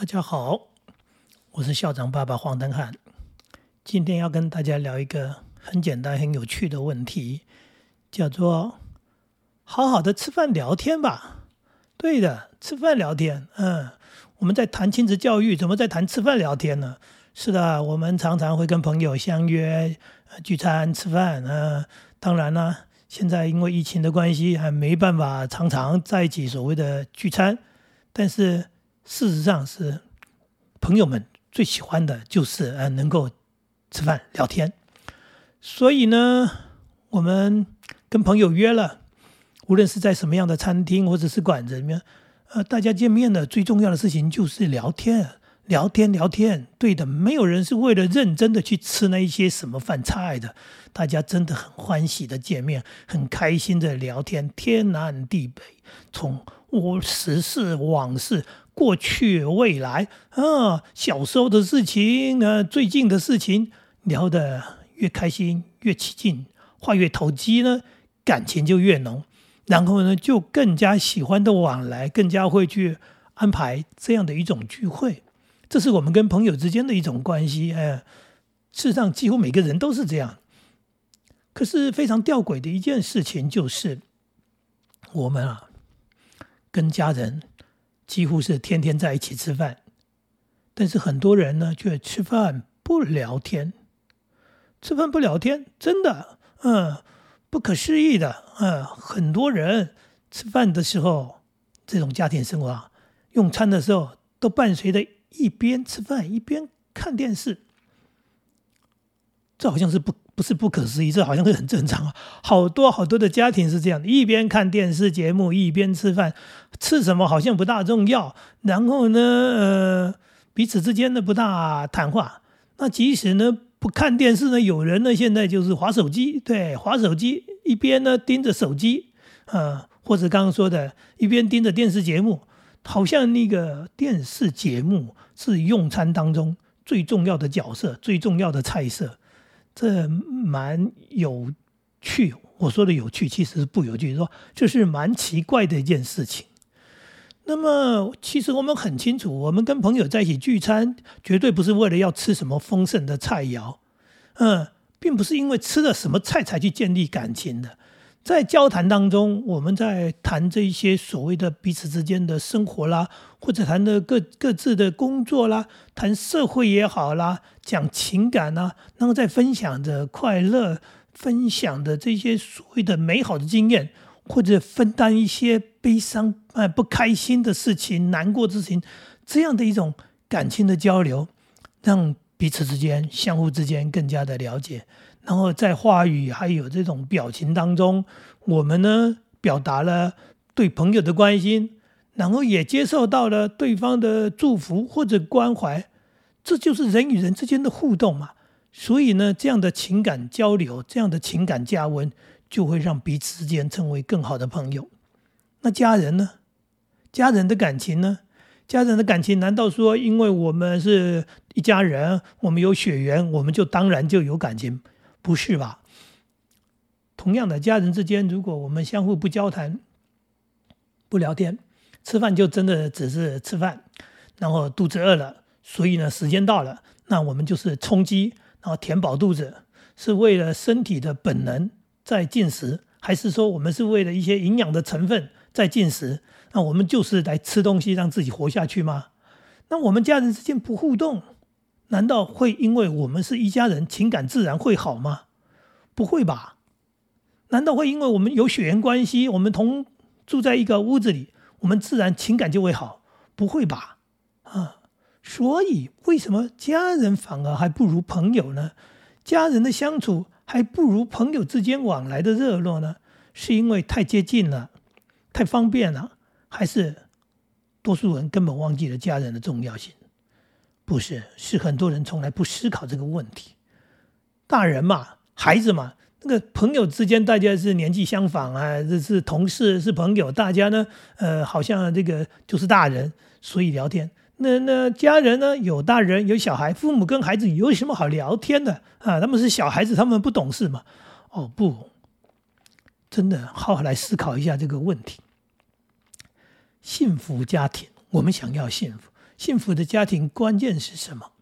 大家好，我是校长爸爸黄登汉。今天要跟大家聊一个很简单、很有趣的问题，叫做“好好的吃饭聊天吧”。对的，吃饭聊天。嗯，我们在谈亲子教育，怎么在谈吃饭聊天呢？是的，我们常常会跟朋友相约聚餐吃饭。嗯，当然了，现在因为疫情的关系，还没办法常常在一起所谓的聚餐，但是。事实上是，朋友们最喜欢的就是呃能够吃饭聊天，所以呢，我们跟朋友约了，无论是在什么样的餐厅或者是馆子里面，呃，大家见面的最重要的事情就是聊天，聊天聊天。对的，没有人是为了认真的去吃那一些什么饭菜的，大家真的很欢喜的见面，很开心的聊天，天南地北，从我时事往事。过去、未来啊，小时候的事情啊，最近的事情，聊得越开心、越起劲，话越投机呢，感情就越浓，然后呢，就更加喜欢的往来，更加会去安排这样的一种聚会。这是我们跟朋友之间的一种关系。哎，事实上，几乎每个人都是这样。可是非常吊诡的一件事情就是，我们啊，跟家人。几乎是天天在一起吃饭，但是很多人呢却吃饭不聊天，吃饭不聊天，真的，嗯，不可思议的，嗯，很多人吃饭的时候，这种家庭生活，用餐的时候都伴随着一边吃饭一边看电视，这好像是不。不是不可思议，这好像是很正常啊！好多好多的家庭是这样的，一边看电视节目一边吃饭，吃什么好像不大重要。然后呢，呃，彼此之间呢不大谈话。那即使呢不看电视呢，有人呢现在就是划手机，对，划手机一边呢盯着手机，啊，或者刚刚说的，一边盯着电视节目，好像那个电视节目是用餐当中最重要的角色，最重要的菜色。这蛮有趣，我说的有趣其实是不有趣，说这是蛮奇怪的一件事情。那么，其实我们很清楚，我们跟朋友在一起聚餐，绝对不是为了要吃什么丰盛的菜肴，嗯，并不是因为吃了什么菜才去建立感情的。在交谈当中，我们在谈这一些所谓的彼此之间的生活啦，或者谈的各各自的工作啦，谈社会也好啦，讲情感啦，然后再分享着快乐，分享的这些所谓的美好的经验，或者分担一些悲伤啊不开心的事情、难过之情，这样的一种感情的交流，让彼此之间、相互之间更加的了解。然后在话语还有这种表情当中，我们呢表达了对朋友的关心，然后也接受到了对方的祝福或者关怀，这就是人与人之间的互动嘛。所以呢，这样的情感交流，这样的情感加温，就会让彼此之间成为更好的朋友。那家人呢？家人的感情呢？家人的感情难道说因为我们是一家人，我们有血缘，我们就当然就有感情？不是吧？同样的，家人之间，如果我们相互不交谈、不聊天，吃饭就真的只是吃饭，然后肚子饿了，所以呢，时间到了，那我们就是充饥，然后填饱肚子，是为了身体的本能在进食，还是说我们是为了一些营养的成分在进食？那我们就是来吃东西让自己活下去吗？那我们家人之间不互动？难道会因为我们是一家人，情感自然会好吗？不会吧？难道会因为我们有血缘关系，我们同住在一个屋子里，我们自然情感就会好？不会吧？啊！所以为什么家人反而还不如朋友呢？家人的相处还不如朋友之间往来的热络呢？是因为太接近了，太方便了，还是多数人根本忘记了家人的重要性？不是，是很多人从来不思考这个问题。大人嘛，孩子嘛，那个朋友之间，大家是年纪相仿啊，这是同事，是朋友，大家呢，呃，好像这个就是大人，所以聊天。那那家人呢，有大人有小孩，父母跟孩子有什么好聊天的啊？他们是小孩子，他们不懂事嘛？哦，不，真的，好好来思考一下这个问题。幸福家庭，我们想要幸福。幸福的家庭关键是什么？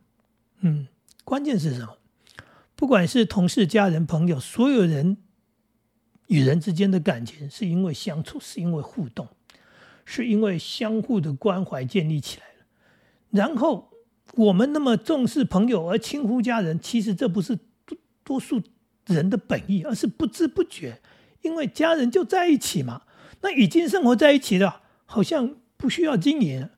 嗯，关键是什么？不管是同事、家人、朋友，所有人与人之间的感情，是因为相处，是因为互动，是因为相互的关怀建立起来了。然后我们那么重视朋友而轻忽家人，其实这不是多多数人的本意，而是不知不觉，因为家人就在一起嘛。那已经生活在一起了，好像不需要经营。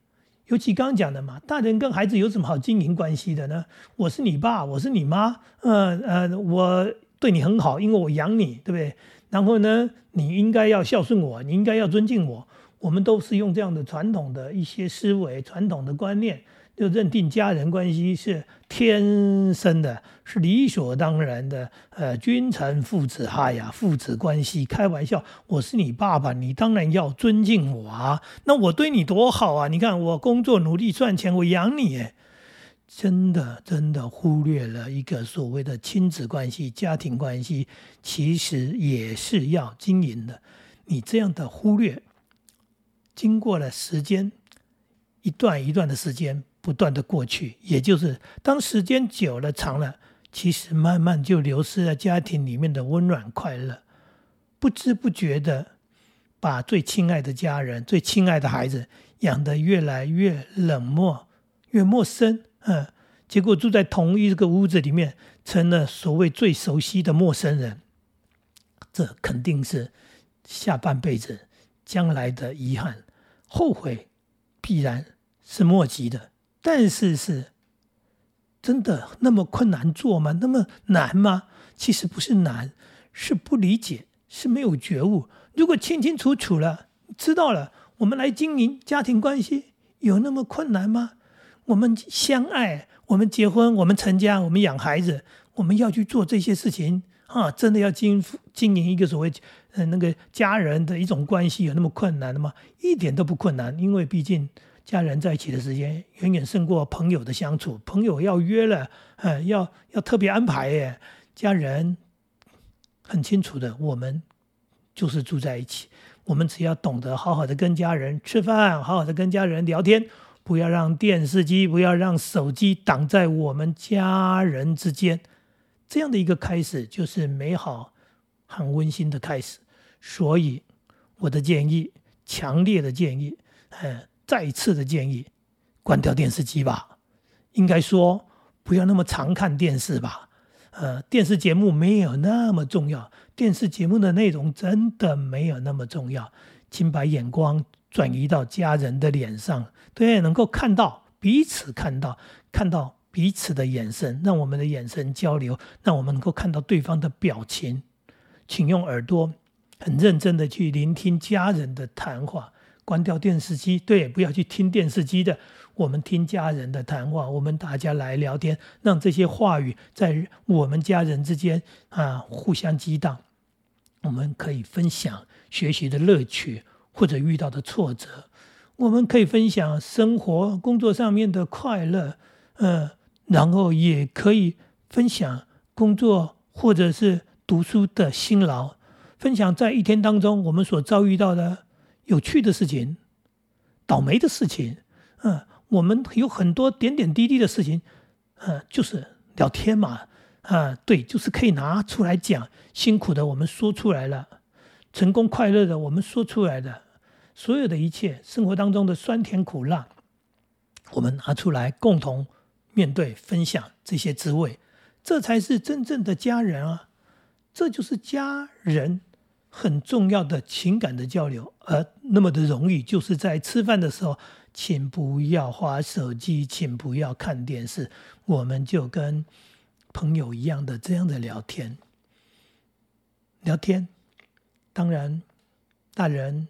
尤其刚刚讲的嘛，大人跟孩子有什么好经营关系的呢？我是你爸，我是你妈，呃呃，我对你很好，因为我养你，对不对？然后呢，你应该要孝顺我，你应该要尊敬我。我们都是用这样的传统的一些思维、传统的观念。就认定家人关系是天生的，是理所当然的。呃，君臣父子，哈呀，父子关系，开玩笑，我是你爸爸，你当然要尊敬我啊。那我对你多好啊！你看我工作努力赚钱，我养你，真的真的忽略了一个所谓的亲子关系、家庭关系，其实也是要经营的。你这样的忽略，经过了时间一段一段的时间。不断的过去，也就是当时间久了、长了，其实慢慢就流失了家庭里面的温暖快乐，不知不觉的把最亲爱的家人、最亲爱的孩子养得越来越冷漠、越陌生。嗯，结果住在同一个屋子里面，成了所谓最熟悉的陌生人。这肯定是下半辈子将来的遗憾、后悔，必然是莫及的。但是是真的那么困难做吗？那么难吗？其实不是难，是不理解，是没有觉悟。如果清清楚楚了，知道了，我们来经营家庭关系有那么困难吗？我们相爱，我们结婚，我们成家，我们养孩子，我们要去做这些事情啊！真的要经经营一个所谓呃那个家人的一种关系，有那么困难的吗？一点都不困难，因为毕竟。家人在一起的时间远远胜过朋友的相处。朋友要约了，呃，要要特别安排耶。家人很清楚的，我们就是住在一起。我们只要懂得好好的跟家人吃饭，好好的跟家人聊天，不要让电视机、不要让手机挡在我们家人之间。这样的一个开始，就是美好、很温馨的开始。所以，我的建议，强烈的建议，嗯。再次的建议，关掉电视机吧。应该说，不要那么常看电视吧。呃，电视节目没有那么重要，电视节目的内容真的没有那么重要。请把眼光转移到家人的脸上，对，能够看到彼此，看到看到彼此的眼神，让我们的眼神交流，让我们能够看到对方的表情。请用耳朵很认真的去聆听家人的谈话。关掉电视机，对，不要去听电视机的。我们听家人的谈话，我们大家来聊天，让这些话语在我们家人之间啊互相激荡。我们可以分享学习的乐趣，或者遇到的挫折。我们可以分享生活、工作上面的快乐，嗯，然后也可以分享工作或者是读书的辛劳，分享在一天当中我们所遭遇到的。有趣的事情，倒霉的事情，嗯，我们有很多点点滴滴的事情，嗯，就是聊天嘛，啊，对，就是可以拿出来讲。辛苦的我们说出来了，成功快乐的我们说出来的，所有的一切生活当中的酸甜苦辣，我们拿出来共同面对分享这些滋味，这才是真正的家人啊！这就是家人。很重要的情感的交流，而那么的容易，就是在吃饭的时候，请不要划手机，请不要看电视，我们就跟朋友一样的这样的聊天。聊天，当然，大人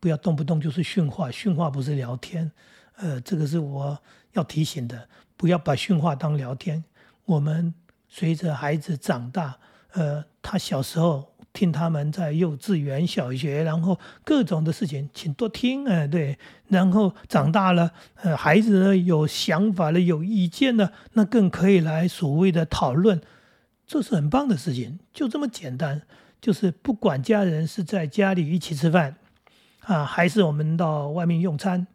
不要动不动就是训话，训话不是聊天，呃，这个是我要提醒的，不要把训话当聊天。我们随着孩子长大，呃，他小时候。听他们在幼稚园、小学，然后各种的事情，请多听哎，对。然后长大了，呃，孩子呢有想法了、有意见了，那更可以来所谓的讨论，这是很棒的事情。就这么简单，就是不管家人是在家里一起吃饭，啊，还是我们到外面用餐，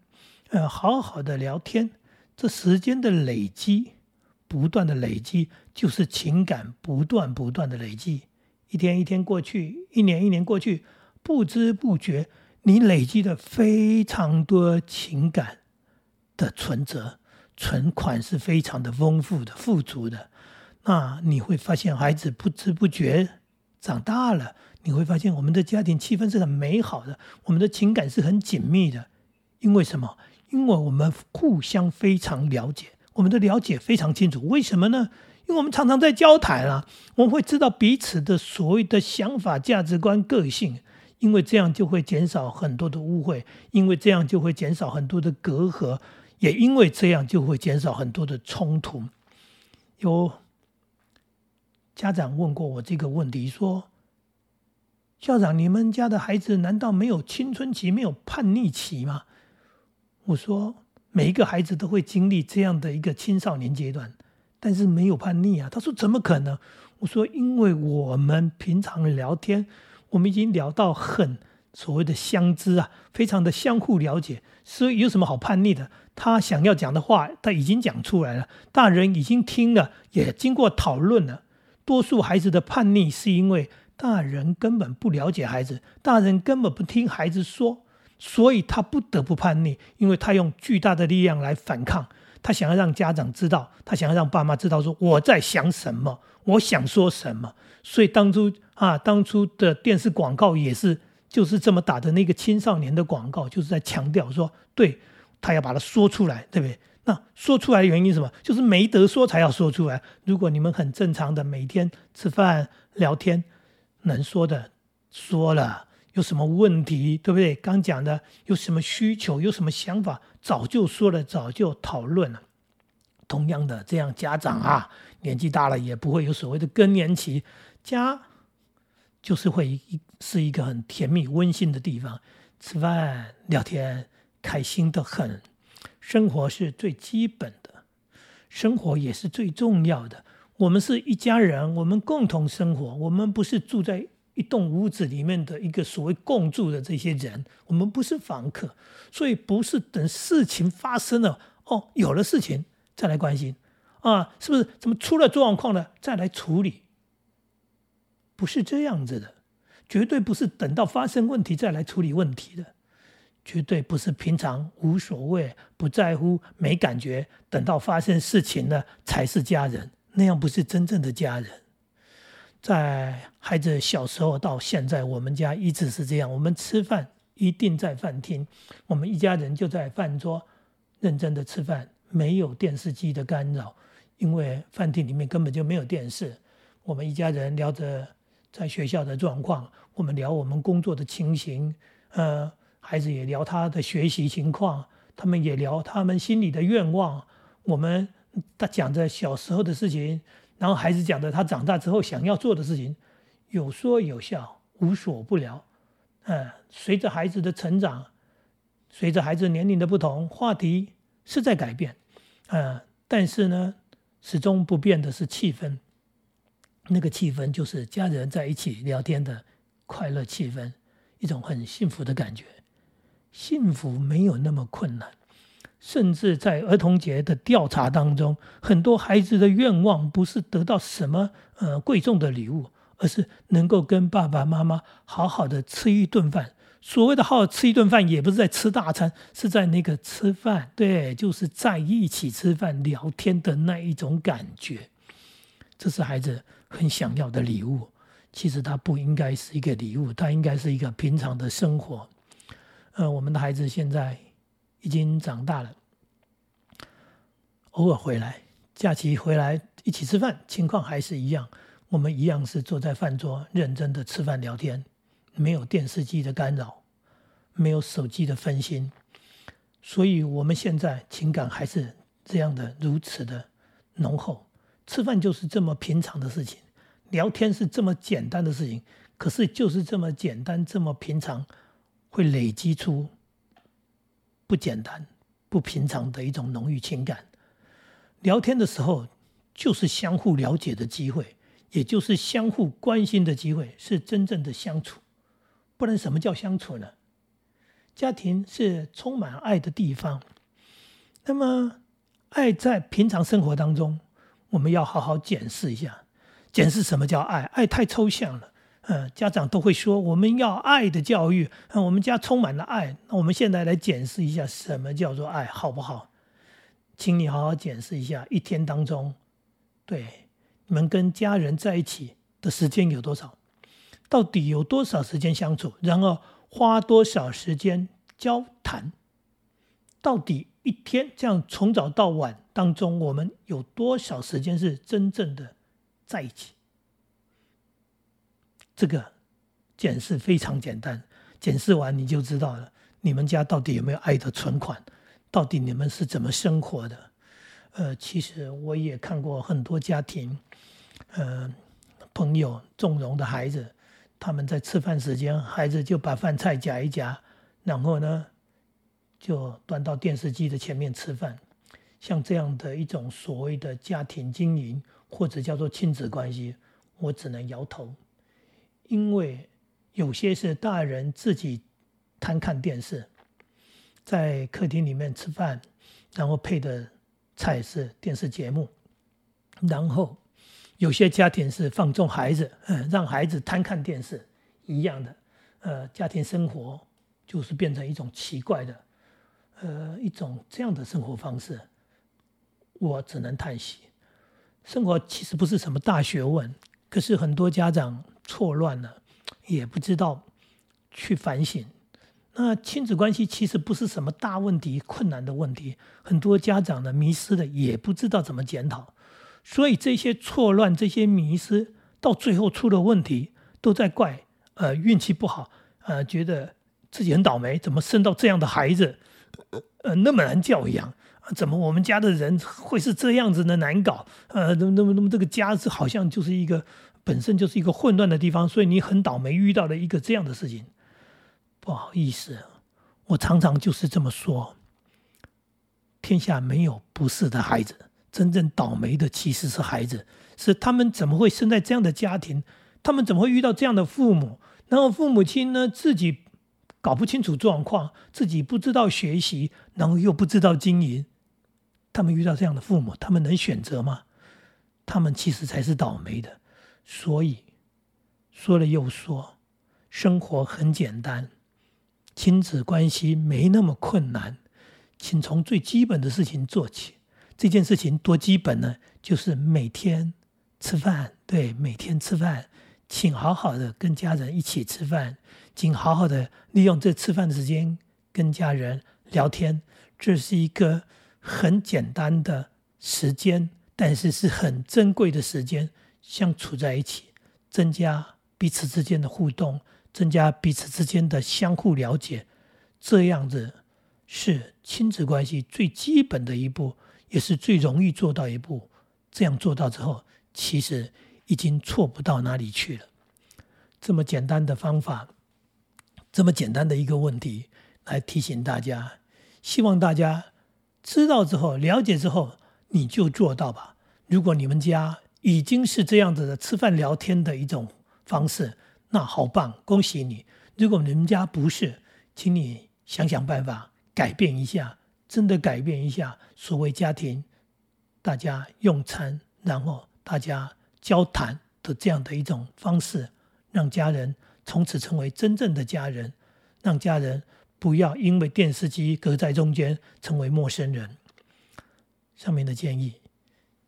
呃，好好的聊天，这时间的累积，不断的累积，就是情感不断不断的累积。一天一天过去，一年一年过去，不知不觉，你累积了非常多情感的存折，存款是非常的丰富的、富足的。那你会发现，孩子不知不觉长大了，你会发现我们的家庭气氛是很美好的，我们的情感是很紧密的。因为什么？因为我们互相非常了解，我们的了解非常清楚。为什么呢？因为我们常常在交谈啊，我们会知道彼此的所谓的想法、价值观、个性，因为这样就会减少很多的误会，因为这样就会减少很多的隔阂，也因为这样就会减少很多的冲突。有家长问过我这个问题，说：“校长，你们家的孩子难道没有青春期、没有叛逆期吗？”我说：“每一个孩子都会经历这样的一个青少年阶段。”但是没有叛逆啊！他说怎么可能？我说因为我们平常聊天，我们已经聊到很所谓的相知啊，非常的相互了解，所以有什么好叛逆的？他想要讲的话，他已经讲出来了，大人已经听了，也经过讨论了。多数孩子的叛逆是因为大人根本不了解孩子，大人根本不听孩子说，所以他不得不叛逆，因为他用巨大的力量来反抗。他想要让家长知道，他想要让爸妈知道，说我在想什么，我想说什么。所以当初啊，当初的电视广告也是就是这么打的那个青少年的广告，就是在强调说，对他要把它说出来，对不对？那说出来的原因什么？就是没得说才要说出来。如果你们很正常的每天吃饭聊天，能说的说了。有什么问题，对不对？刚讲的有什么需求，有什么想法，早就说了，早就讨论了。同样的，这样家长啊，年纪大了也不会有所谓的更年期，家就是会是一个很甜蜜温馨的地方，吃饭聊天，开心的很。生活是最基本的，生活也是最重要的。我们是一家人，我们共同生活，我们不是住在。一栋屋子里面的一个所谓共住的这些人，我们不是房客，所以不是等事情发生了哦，有了事情再来关心啊，是不是？怎么出了状况了再来处理？不是这样子的，绝对不是等到发生问题再来处理问题的，绝对不是平常无所谓、不在乎、没感觉，等到发生事情了才是家人，那样不是真正的家人。在孩子小时候到现在，我们家一直是这样。我们吃饭一定在饭厅，我们一家人就在饭桌认真的吃饭，没有电视机的干扰，因为饭厅里面根本就没有电视。我们一家人聊着在学校的状况，我们聊我们工作的情形，呃，孩子也聊他的学习情况，他们也聊他们心里的愿望。我们他讲着小时候的事情。然后孩子讲的他长大之后想要做的事情，有说有笑，无所不聊。嗯，随着孩子的成长，随着孩子年龄的不同，话题是在改变。嗯，但是呢，始终不变的是气氛。那个气氛就是家人在一起聊天的快乐气氛，一种很幸福的感觉。幸福没有那么困难。甚至在儿童节的调查当中，很多孩子的愿望不是得到什么呃贵重的礼物，而是能够跟爸爸妈妈好好的吃一顿饭。所谓的好好吃一顿饭，也不是在吃大餐，是在那个吃饭，对，就是在一起吃饭聊天的那一种感觉。这是孩子很想要的礼物。其实它不应该是一个礼物，它应该是一个平常的生活。呃，我们的孩子现在。已经长大了，偶尔回来，假期回来一起吃饭，情况还是一样。我们一样是坐在饭桌，认真的吃饭聊天，没有电视机的干扰，没有手机的分心，所以我们现在情感还是这样的如此的浓厚。吃饭就是这么平常的事情，聊天是这么简单的事情，可是就是这么简单，这么平常，会累积出。不简单、不平常的一种浓郁情感。聊天的时候，就是相互了解的机会，也就是相互关心的机会，是真正的相处。不然，什么叫相处呢？家庭是充满爱的地方，那么，爱在平常生活当中，我们要好好检视一下，检视什么叫爱？爱太抽象了。嗯，家长都会说我们要爱的教育，我们家充满了爱。那我们现在来检视一下，什么叫做爱好不好？请你好好检视一下，一天当中，对你们跟家人在一起的时间有多少？到底有多少时间相处？然后花多少时间交谈？到底一天这样从早到晚当中，我们有多少时间是真正的在一起？这个检视非常简单，检视完你就知道了，你们家到底有没有爱的存款，到底你们是怎么生活的？呃，其实我也看过很多家庭，呃，朋友纵容的孩子，他们在吃饭时间，孩子就把饭菜夹一夹，然后呢，就端到电视机的前面吃饭。像这样的一种所谓的家庭经营，或者叫做亲子关系，我只能摇头。因为有些是大人自己贪看电视，在客厅里面吃饭，然后配的菜是电视节目，然后有些家庭是放纵孩子，嗯，让孩子贪看电视一样的，呃，家庭生活就是变成一种奇怪的，呃，一种这样的生活方式，我只能叹息。生活其实不是什么大学问，可是很多家长。错乱了，也不知道去反省。那亲子关系其实不是什么大问题、困难的问题，很多家长呢迷失了，也不知道怎么检讨。所以这些错乱、这些迷失，到最后出了问题，都在怪呃运气不好，呃觉得自己很倒霉，怎么生到这样的孩子，呃那么难教养，怎么我们家的人会是这样子的难搞？呃，那么那么那么这个家是好像就是一个。本身就是一个混乱的地方，所以你很倒霉遇到了一个这样的事情。不好意思，我常常就是这么说。天下没有不是的孩子，真正倒霉的其实是孩子，是他们怎么会生在这样的家庭？他们怎么会遇到这样的父母？然后父母亲呢，自己搞不清楚状况，自己不知道学习，然后又不知道经营。他们遇到这样的父母，他们能选择吗？他们其实才是倒霉的。所以，说了又说，生活很简单，亲子关系没那么困难，请从最基本的事情做起。这件事情多基本呢？就是每天吃饭，对，每天吃饭，请好好的跟家人一起吃饭，请好好的利用这吃饭的时间跟家人聊天。这是一个很简单的时间，但是是很珍贵的时间。相处在一起，增加彼此之间的互动，增加彼此之间的相互了解，这样子是亲子关系最基本的一步，也是最容易做到一步。这样做到之后，其实已经错不到哪里去了。这么简单的方法，这么简单的一个问题，来提醒大家，希望大家知道之后、了解之后，你就做到吧。如果你们家，已经是这样子的吃饭聊天的一种方式，那好棒，恭喜你！如果你们家不是，请你想想办法改变一下，真的改变一下所谓家庭大家用餐，然后大家交谈的这样的一种方式，让家人从此成为真正的家人，让家人不要因为电视机隔在中间成为陌生人。上面的建议，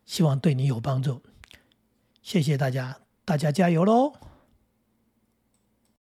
希望对你有帮助。谢谢大家，大家加油喽！